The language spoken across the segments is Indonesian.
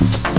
you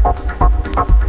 Thank